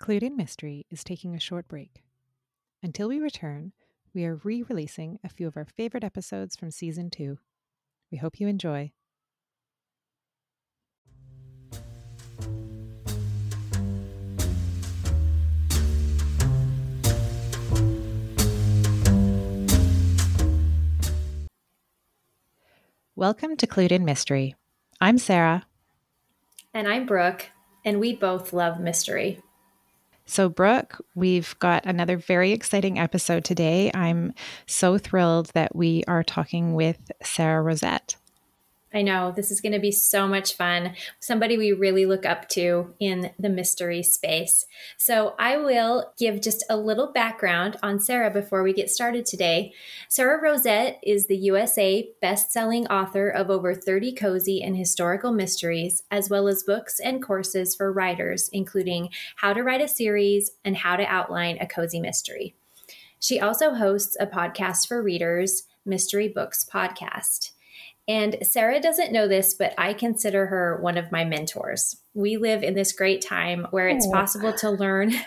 Clued in Mystery is taking a short break. Until we return, we are re releasing a few of our favorite episodes from season two. We hope you enjoy. Welcome to Clued in Mystery. I'm Sarah. And I'm Brooke, and we both love mystery. So, Brooke, we've got another very exciting episode today. I'm so thrilled that we are talking with Sara Rosett. I know this is going to be so much fun. Somebody we really look up to in the mystery space. So, I will give just a little background on Sarah before we get started today. Sara Rosett is the USA best-selling author of over 30 cozy and historical mysteries, as well as books and courses for writers, including How to Write a Series and How to Outline a Cozy Mystery. She also hosts a podcast for readers, Mystery Books Podcast. And Sarah doesn't know this, but I consider her one of my mentors. We live in this great time where it's oh. possible to learn.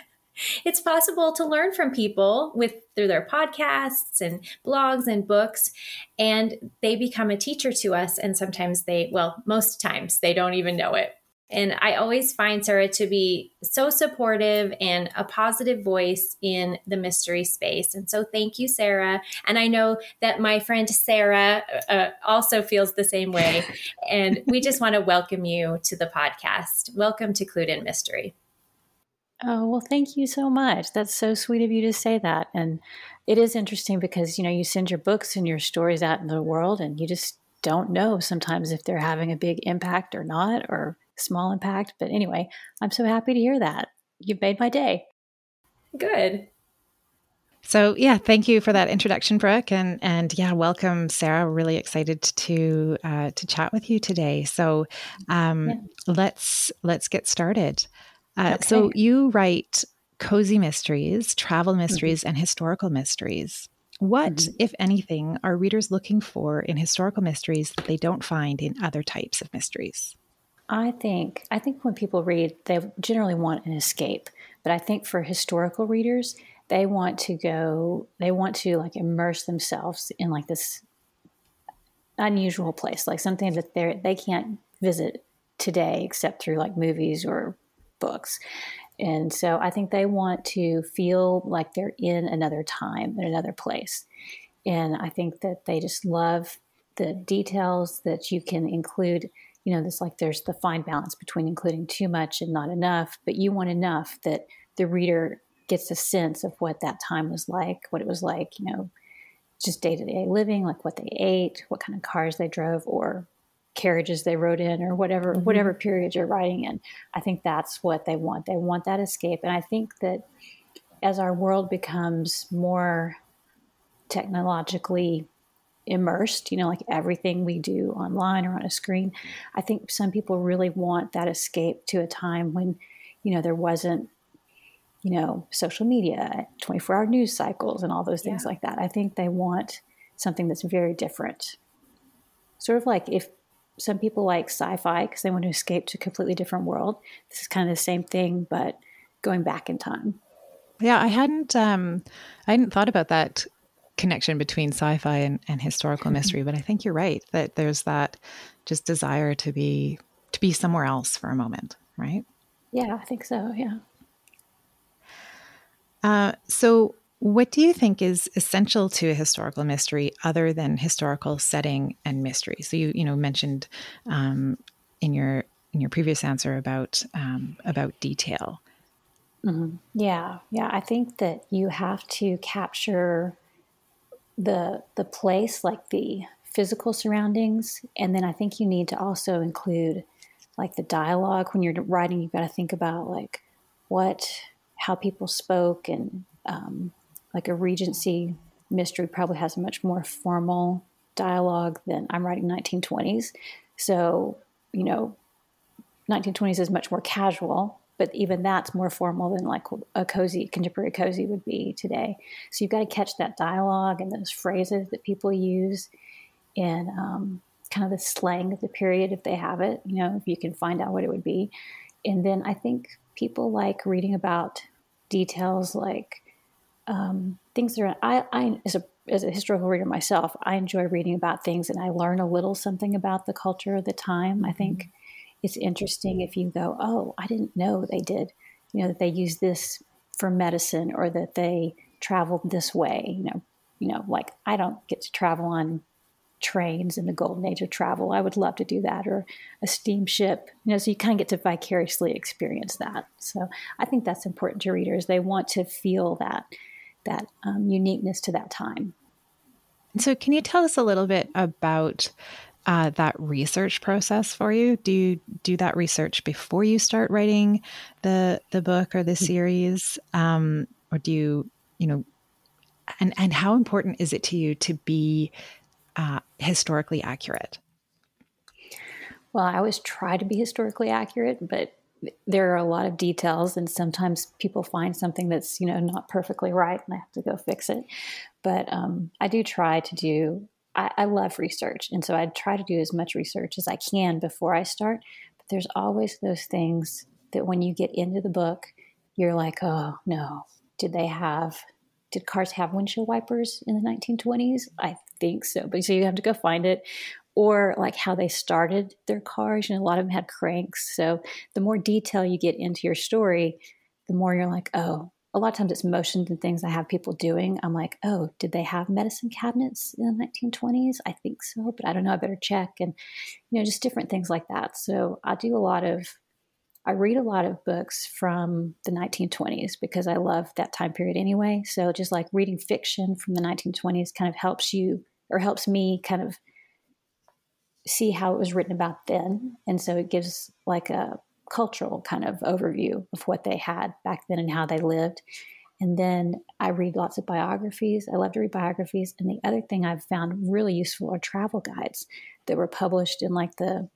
It's possible to learn from people with through their podcasts and blogs and books, and they become a teacher to us. And sometimes they, well, most times they don't even know it. And I always find Sarah to be so supportive and a positive voice in the mystery space. And so thank you, Sarah. And I know that my friend Sarah uh, also feels the same way. and we just want to welcome you to the podcast. Welcome to Clued in Mystery. Oh, well, thank you so much. That's so sweet of you to say that. And it is interesting because, you know, you send your books and your stories out in the world and you just don't know sometimes if they're having a big impact or not, or small impact. But anyway, I'm so happy to hear that. You've made my day. Good. So yeah, thank you for that introduction, Brooke, and and yeah, welcome, Sarah. We're really excited to uh, to chat with you today. So um, yeah. let's let's get started. Uh, okay. So you write cozy mysteries, travel mm-hmm. mysteries, mm-hmm. and historical mysteries. What, mm-hmm. if anything, are readers looking for in historical mysteries that they don't find in other types of mysteries? I think I think when people read, they generally want an escape. But I think for historical readers, they want to go. They want to like immerse themselves in like this unusual place, like something that they they can't visit today except through like movies or books. And so I think they want to feel like they're in another time, in another place. And I think that they just love the details that you can include you know, this like there's the fine balance between including too much and not enough, but you want enough that the reader gets a sense of what that time was like, what it was like, you know, just day to day living, like what they ate, what kind of cars they drove, or carriages they rode in, or whatever mm-hmm. whatever period you're writing in. I think that's what they want. They want that escape, and I think that as our world becomes more technologically immersed, you know, like everything we do online or on a screen. I think some people really want that escape to a time when, you know, there wasn't, you know, social media, 24 hour news cycles, and all those things yeah. like that. I think they want something that's very different. Sort of like if some people like sci fi because they want to escape to a completely different world. This is kind of the same thing, but going back in time. Yeah, I hadn't um I hadn't thought about that connection between sci-fi and, and historical mystery but i think you're right that there's that just desire to be to be somewhere else for a moment right? Yeah i think so yeah. Uh, so what do you think is essential to a historical mystery other than historical setting and mystery? So you you know mentioned um, in your in your previous answer about um, about detail. Mm-hmm. yeah yeah i think that you have to capture the the place, like the physical surroundings, and then I think you need to also include like the dialogue when you're writing. You've got to think about like what how people spoke, and um, like a Regency mystery probably has a much more formal dialogue than I'm writing 1920s. So you know, 1920s is much more casual but even that's more formal than like a cozy contemporary cozy would be today so you've got to catch that dialogue and those phrases that people use and um, kind of the slang of the period if they have it you know if you can find out what it would be and then i think people like reading about details like um, things that are, I, I as a as a historical reader myself, I enjoy reading about things and I learn a little something about the culture of the time. I think mm-hmm. It's interesting if you go, oh, I didn't know they did, you know, that they use this for medicine or that they traveled this way. You know, you know, like I don't get to travel on trains in the golden age of travel. I would love to do that, or a steamship. You know, so you kind of get to vicariously experience that. So I think that's important to readers. They want to feel that that um, uniqueness to that time. So, can you tell us a little bit about uh, that research process for you? Do you do that research before you start writing the the book or the mm-hmm. series, um, or do you, you know, and and how important is it to you to be uh, historically accurate? Well, I always try to be historically accurate, but there are a lot of details, and sometimes people find something that's you know not perfectly right, and I have to go fix it. But um, I do try to do. I, I love research, and so I try to do as much research as I can before I start. But there's always those things that when you get into the book, you're like, oh no, did they have did cars have windshield wipers in the 1920s? I think so. But so you have to go find it. Or like how they started their cars. You know, a lot of them had cranks. So the more detail you get into your story, the more you're like, oh, a lot of times it's motions and things I have people doing. I'm like, oh, did they have medicine cabinets in the 1920s? I think so, but I don't know. I better check. And, you know, just different things like that. So I do a lot of I read a lot of books from the 1920s because I love that time period anyway. So just like reading fiction from the 1920s kind of helps you or helps me kind of see how it was written about then. And so it gives like a cultural kind of overview of what they had back then and how they lived. And then I read lots of biographies. I love to read biographies. And the other thing I've found really useful are travel guides that were published in like the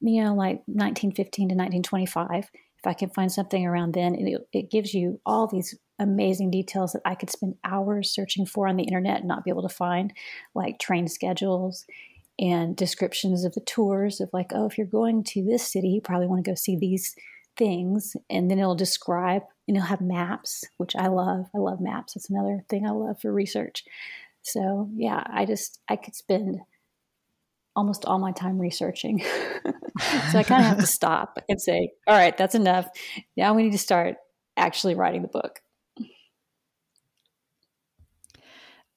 you know, like 1915 to 1925, if I can find something around then, it, it gives you all these amazing details that I could spend hours searching for on the internet and not be able to find, like train schedules and descriptions of the tours of like, oh, if you're going to this city, you probably want to go see these things. And then it'll describe and it'll have maps, which I love. I love maps. That's another thing I love for research. So yeah, I just I could spend almost all my time researching. so I kind of have to stop and say, all right, that's enough. Now we need to start actually writing the book.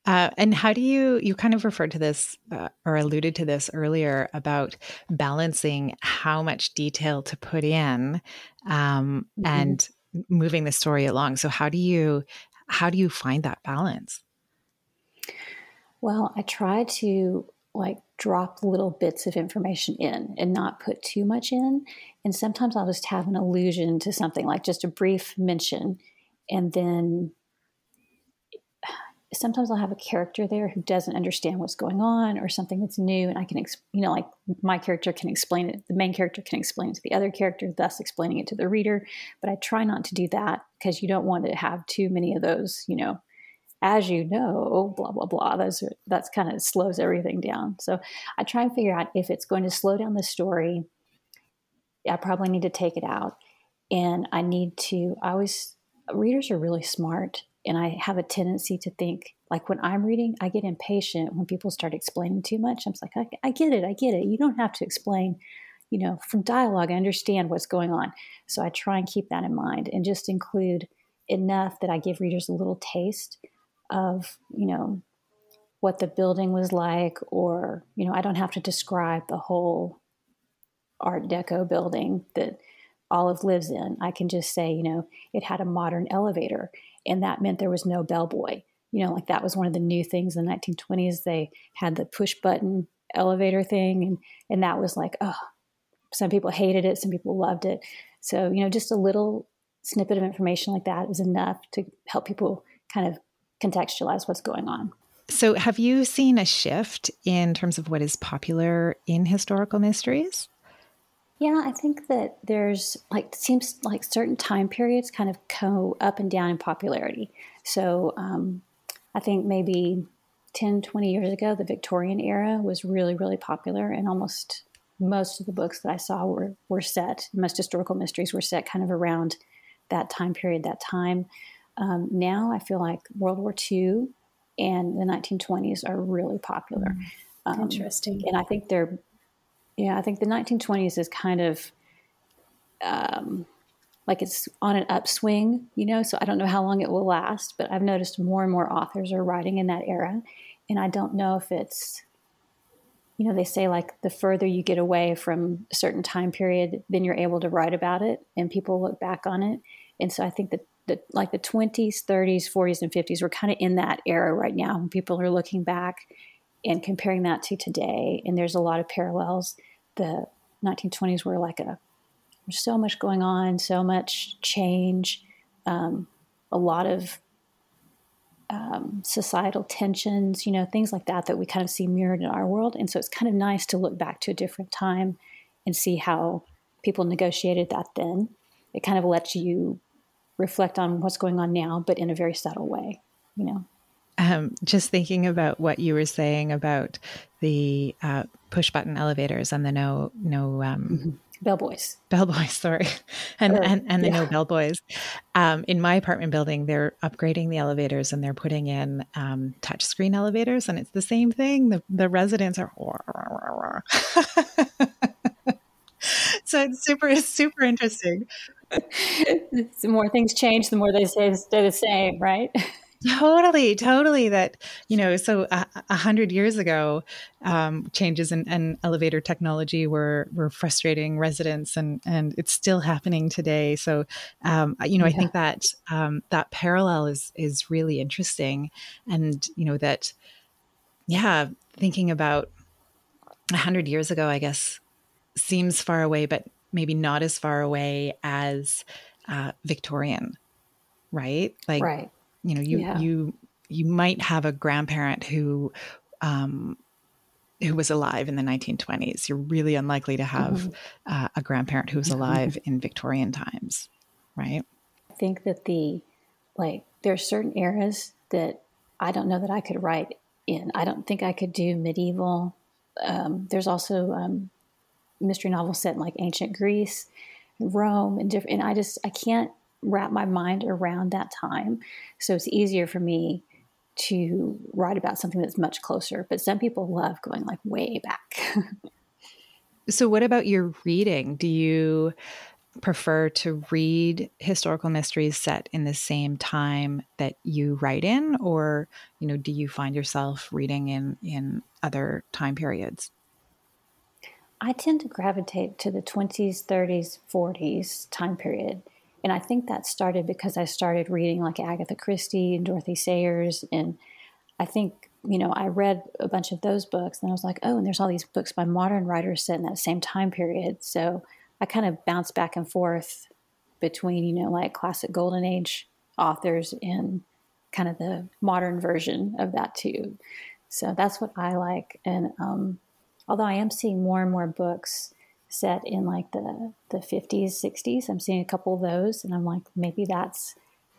Uh, and how do you, you kind of referred to this uh, or alluded to this earlier about balancing how much detail to put in um, mm-hmm. and moving the story along. So how do you, how do you find that balance? Well, I try to like drop little bits of information in and not put too much in. And sometimes I'll just have an allusion to something like just a brief mention. And then sometimes I'll have a character there who doesn't understand what's going on or something that's new. And I can, you know, like my character can explain it, the main character can explain it to the other character, thus explaining it to the reader. But I try not to do that because you don't want to have too many of those, you know, as you know, blah blah blah. That's that's kind of slows everything down. So I try and figure out if it's going to slow down the story. I probably need to take it out, and I need to. I always readers are really smart, and I have a tendency to think like when I'm reading, I get impatient when people start explaining too much. I'm like, I, I get it, I get it. You don't have to explain you know, from dialogue, I understand what's going on. So I try and keep that in mind and just include enough that I give readers a little taste of, you know, what the building was like, or, you know, I don't have to describe the whole Art Deco building that Olive lives in. I can just say, you know, it had a modern elevator, and that meant there was no bellboy. You know, like that was one of the new things in the 1920s. They had the push button elevator thing, and and that was like, oh, some people hated it, some people loved it. So, you know, just a little snippet of information like that is enough to help people kind of contextualize what's going on. So, have you seen a shift in terms of what is popular in historical mysteries? Yeah, I think that there's like seems like certain time periods kind of go up and down in popularity. So, um, I think maybe 10, 20 years ago, the Victorian era was really, really popular and almost most of the books that I saw were were set. Most historical mysteries were set kind of around that time period, that time. Um, now I feel like World War II and the 1920s are really popular. Mm, um, interesting. And I think they're, yeah, I think the 1920s is kind of um, like it's on an upswing, you know, so I don't know how long it will last, but I've noticed more and more authors are writing in that era. And I don't know if it's, you know, they say like the further you get away from a certain time period, then you're able to write about it and people look back on it. And so I think that the like the 20s, 30s, 40s, and 50s, we're kind of in that era right now when people are looking back and comparing that to today. And there's a lot of parallels. The 1920s were like a there's so much going on, so much change, um, a lot of um, societal tensions, you know, things like that that we kind of see mirrored in our world. And so it's kind of nice to look back to a different time and see how people negotiated that then. It kind of lets you reflect on what's going on now, but in a very subtle way, you know. Um, just thinking about what you were saying about the uh, push button elevators and the no no um, mm-hmm. bellboys bellboys sorry and or, and, and the yeah. no bellboys um, in my apartment building they're upgrading the elevators and they're putting in um, touchscreen elevators and it's the same thing the, the residents are so it's super super interesting the more things change, the more they stay, stay the same, right? Totally totally that you know so a, a hundred years ago um, changes in, in, elevator technology were were frustrating residents and and it's still happening today so um, you know yeah. i think that um, that parallel is is really interesting and you know that yeah thinking about a hundred years ago i guess seems far away but maybe not as far away as uh, Victorian, right? Like, right. You know, you yeah. you you might have a grandparent who um, who was alive in the 1920s. You're really unlikely to have mm-hmm. uh, a grandparent who was alive in Victorian times, right? I think that the like there are certain eras that I don't know that I could write in. I don't think I could do medieval. Um, there's also um, mystery novels set in like ancient Greece, Rome, and different. And I just I can't wrap my mind around that time. So it's easier for me to write about something that's much closer. But some people love going like way back. so what about your reading? Do you prefer to read historical mysteries set in the same time that you write in or you know do you find yourself reading in in other time periods I tend to gravitate to the 20s, 30s, 40s time period. And I think that started because I started reading like Agatha Christie and Dorothy Sayers. And I think, you know, I read a bunch of those books and I was like, oh, and there's all these books by modern writers set in that same time period. So I kind of bounced back and forth between, you know, like classic golden age authors and kind of the modern version of that too. So that's what I like. And, um, although I am seeing more and more books set in like the the 50s 60s i'm seeing a couple of those and i'm like maybe that's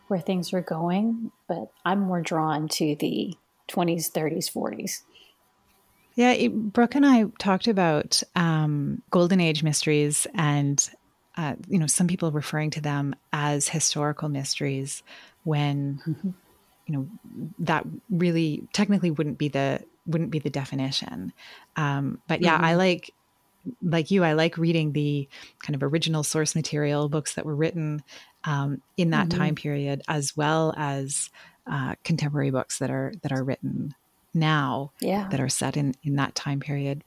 where things are going but i'm more drawn to the 20s 30s 40s yeah it, brooke and i talked about um, golden age mysteries and uh, you know some people referring to them as historical mysteries when mm-hmm. you know that really technically wouldn't be the wouldn't be the definition. Um, but yeah, mm-hmm. I like like you, I like reading the kind of original source material books that were written um, in that mm-hmm. time period, as well as uh, contemporary books that are that are written now yeah. that are set in in that time period.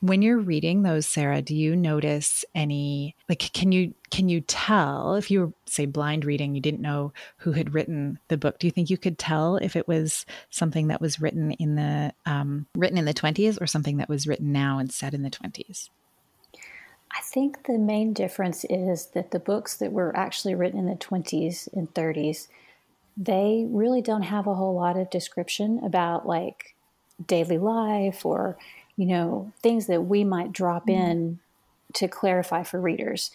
When you're reading those, Sarah, do you notice any like can you can you tell if you were say blind reading, you didn't know who had written the book? Do you think you could tell if it was something that was written in the um, written in the 20s or something that was written now and set in the 20s? I think the main difference is that the books that were actually written in the 20s and 30s, they really don't have a whole lot of description about like daily life or you know, things that we might drop mm-hmm. in to clarify for readers.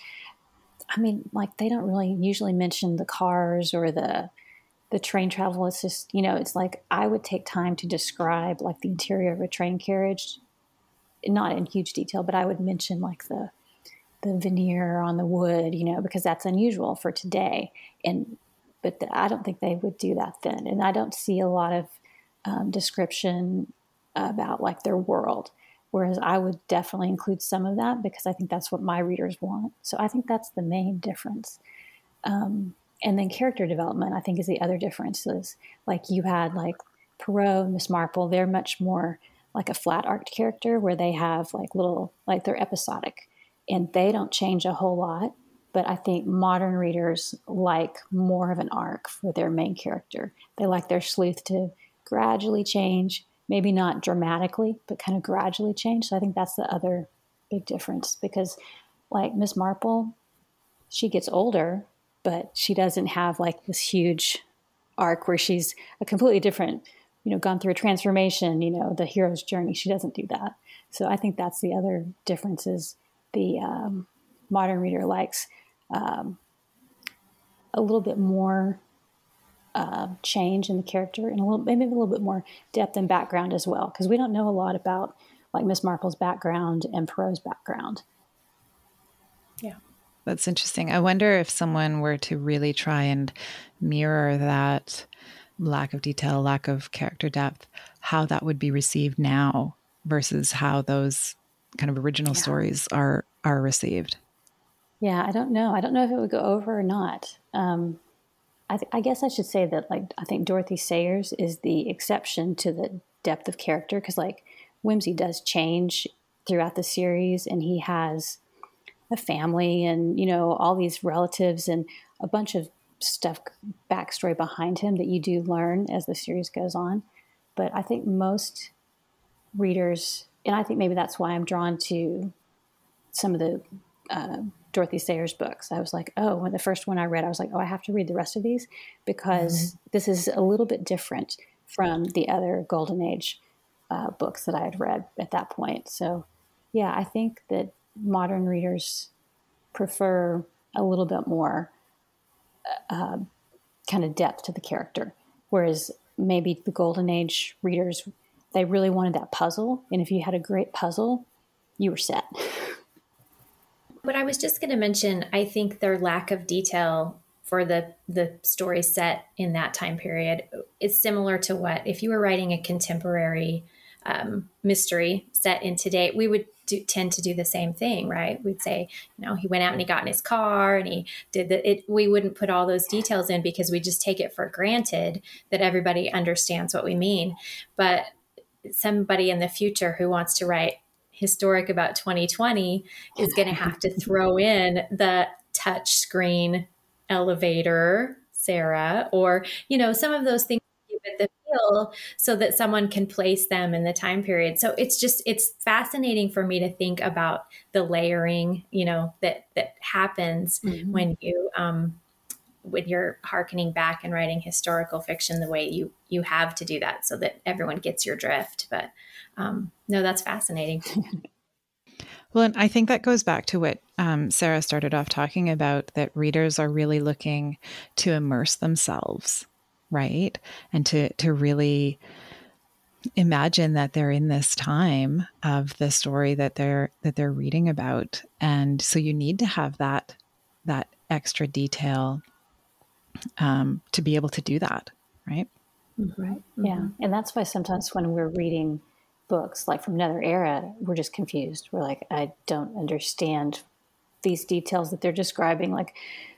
I mean, like they don't really usually mention the cars or the the train travel. It's just, you know, it's like I would take time to describe like the interior of a train carriage not in huge detail, but I would mention like the the veneer on the wood, you know, because that's unusual for today. And but I don't think they would do that then. And I don't see a lot of um, description about like their world. Whereas I would definitely include some of that because I think that's what my readers want. So I think that's the main difference. Um, and then character development, I think, is the other differences. Like you had like Poirot, Miss Marple, they're much more like a flat arced character where they have like little like they're episodic and they don't change a whole lot. But I think modern readers like more of an arc for their main character. They like their sleuth to gradually change, maybe not dramatically, but kind of gradually change. So I think that's the other big difference because, like Miss Marple, she gets older, but she doesn't have like this huge arc where she's a completely different, you know, gone through a transformation, you know, the hero's journey. She doesn't do that. So I think that's the other difference is the um, modern reader likes um, a little bit more uh, change in the character and a little maybe a little bit more depth and background as well because we don't know a lot about like Miss Marple's background and Poirot's background. Yeah. That's interesting. I wonder if someone were to really try and mirror that lack of detail, lack of character depth, how that would be received now versus how those kind of original yeah. stories are are received. Yeah, I don't know. I don't know if it would go over or not. Um, I, th- I, guess I should say that, like, I think Dorothy Sayers is the exception to the depth of character because, like, Wimsey does change throughout the series, and he has a family and you know all these relatives and a bunch of stuff backstory behind him that you do learn as the series goes on. But I think most readers, and I think maybe that's why I'm drawn to some of the uh, Dorothy Sayers books. I was like, oh, when the first one I read, I was like, oh, I have to read the rest of these because mm-hmm. this is a little bit different from the other Golden Age uh, books that I had read at that point. So, yeah, I think that modern readers prefer a little bit more uh, kind of depth to the character, whereas maybe the Golden Age readers they really wanted that puzzle, and if you had a great puzzle, you were set. What I was just going to mention, I think their lack of detail for the the story set in that time period is similar to what if you were writing a contemporary um, mystery set in today, we would do, tend to do the same thing, right? We'd say, you know, he went out and he got in his car and he did the, it. We wouldn't put all those details in because we just take it for granted that everybody understands what we mean. But somebody in the future who wants to write historic about 2020 is going to have to throw in the touch screen elevator sarah or you know some of those things give it the feel so that someone can place them in the time period so it's just it's fascinating for me to think about the layering you know that that happens mm-hmm. when you um when you're harkening back and writing historical fiction the way you you have to do that so that everyone gets your drift but um, no, that's fascinating. well, and I think that goes back to what um, Sarah started off talking about that readers are really looking to immerse themselves, right? And to, to really imagine that they're in this time of the story that they're that they're reading about and so you need to have that that extra detail um, to be able to do that right right yeah mm-hmm. and that's why sometimes when we're reading books like from another era we're just confused. We're like i don't understand these details that they're describing. Like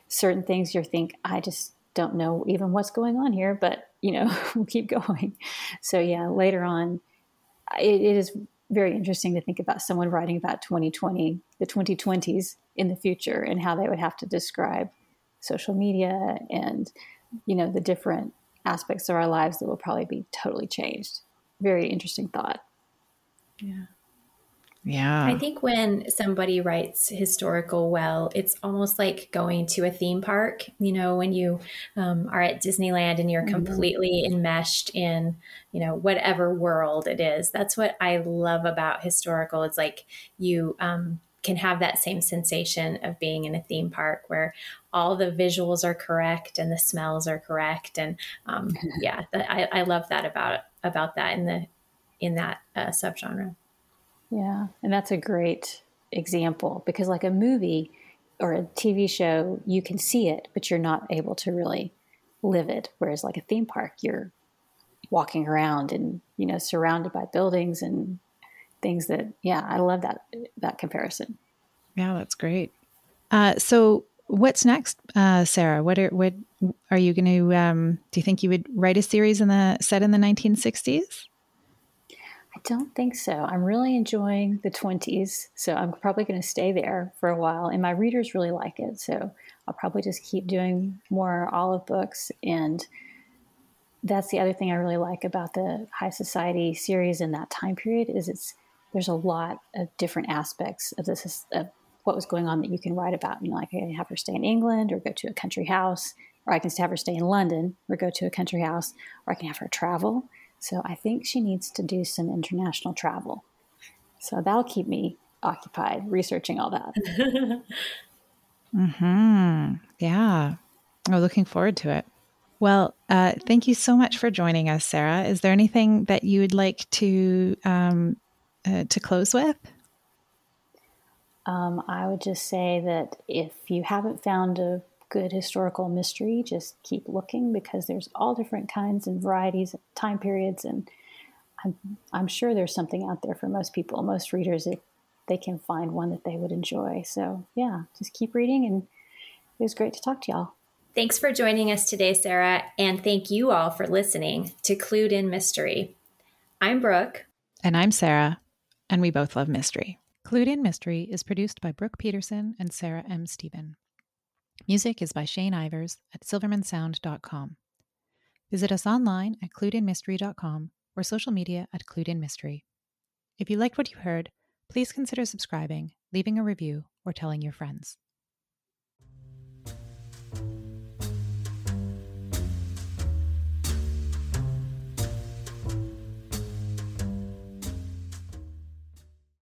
certain things you think i just don't know even what's going on here but you know we'll keep going. So yeah later on it, it is very interesting to think about someone writing about 2020 the 2020s in the future and how they would have to describe social media and you know the different aspects of our lives that will probably be totally changed. Very interesting thought yeah. Yeah. I think when somebody writes historical well, it's almost like going to a theme park. You know, when you um, are at Disneyland and you're mm-hmm. completely enmeshed in, you know, whatever world it is. That's what I love about historical. It's like you um, can have that same sensation of being in a theme park where all the visuals are correct and the smells are correct. And um, yeah, I, I love that about about that in the in that uh, subgenre. Yeah, and that's a great example because, like a movie or a TV show, you can see it, but you're not able to really live it. Whereas, like a theme park, you're walking around and you know surrounded by buildings and things that yeah i love that that comparison yeah that's great uh, so what's next uh, sarah what are what are you going to um, do you think you would write a series in the set in the 1960s I don't think so. I'm really enjoying the 20s, so I'm probably going to stay there for a while. And my readers really like it, so I'll probably just keep doing more olive books and that's the other thing I really like about the High Society series in that time period is it's there's a lot of different aspects of this of what was going on that you can write about. You know, like I can have her stay in England or go to a country house, or I can have her stay in London or go to a country house, or I can have her travel. So I think she needs to do some international travel. So that'll keep me occupied researching all that. hmm. Yeah. I'm oh, looking forward to it. Well, uh, thank you so much for joining us, Sarah. Is there anything that you would like to um, uh, to close with? Um, I would just say that if you haven't found a good historical mystery, just keep looking because there's all different kinds and varieties, of time periods, and I'm, I'm sure there's something out there for most people, most readers, if they can find one that they would enjoy. So, yeah, just keep reading, and it was great to talk to y'all. Thanks for joining us today, Sarah, and thank you all for listening to Clued in Mystery. I'm Brooke. And I'm Sarah, and we both love mystery. Clued in Mystery is produced by Brooke Peterson and Sarah M. Stephen. Music is by Shane Ivers at silvermansound.com. Visit us online at cluedinmystery.com or social media at Clued in Mystery. If you liked what you heard, please consider subscribing, leaving a review, or telling your friends.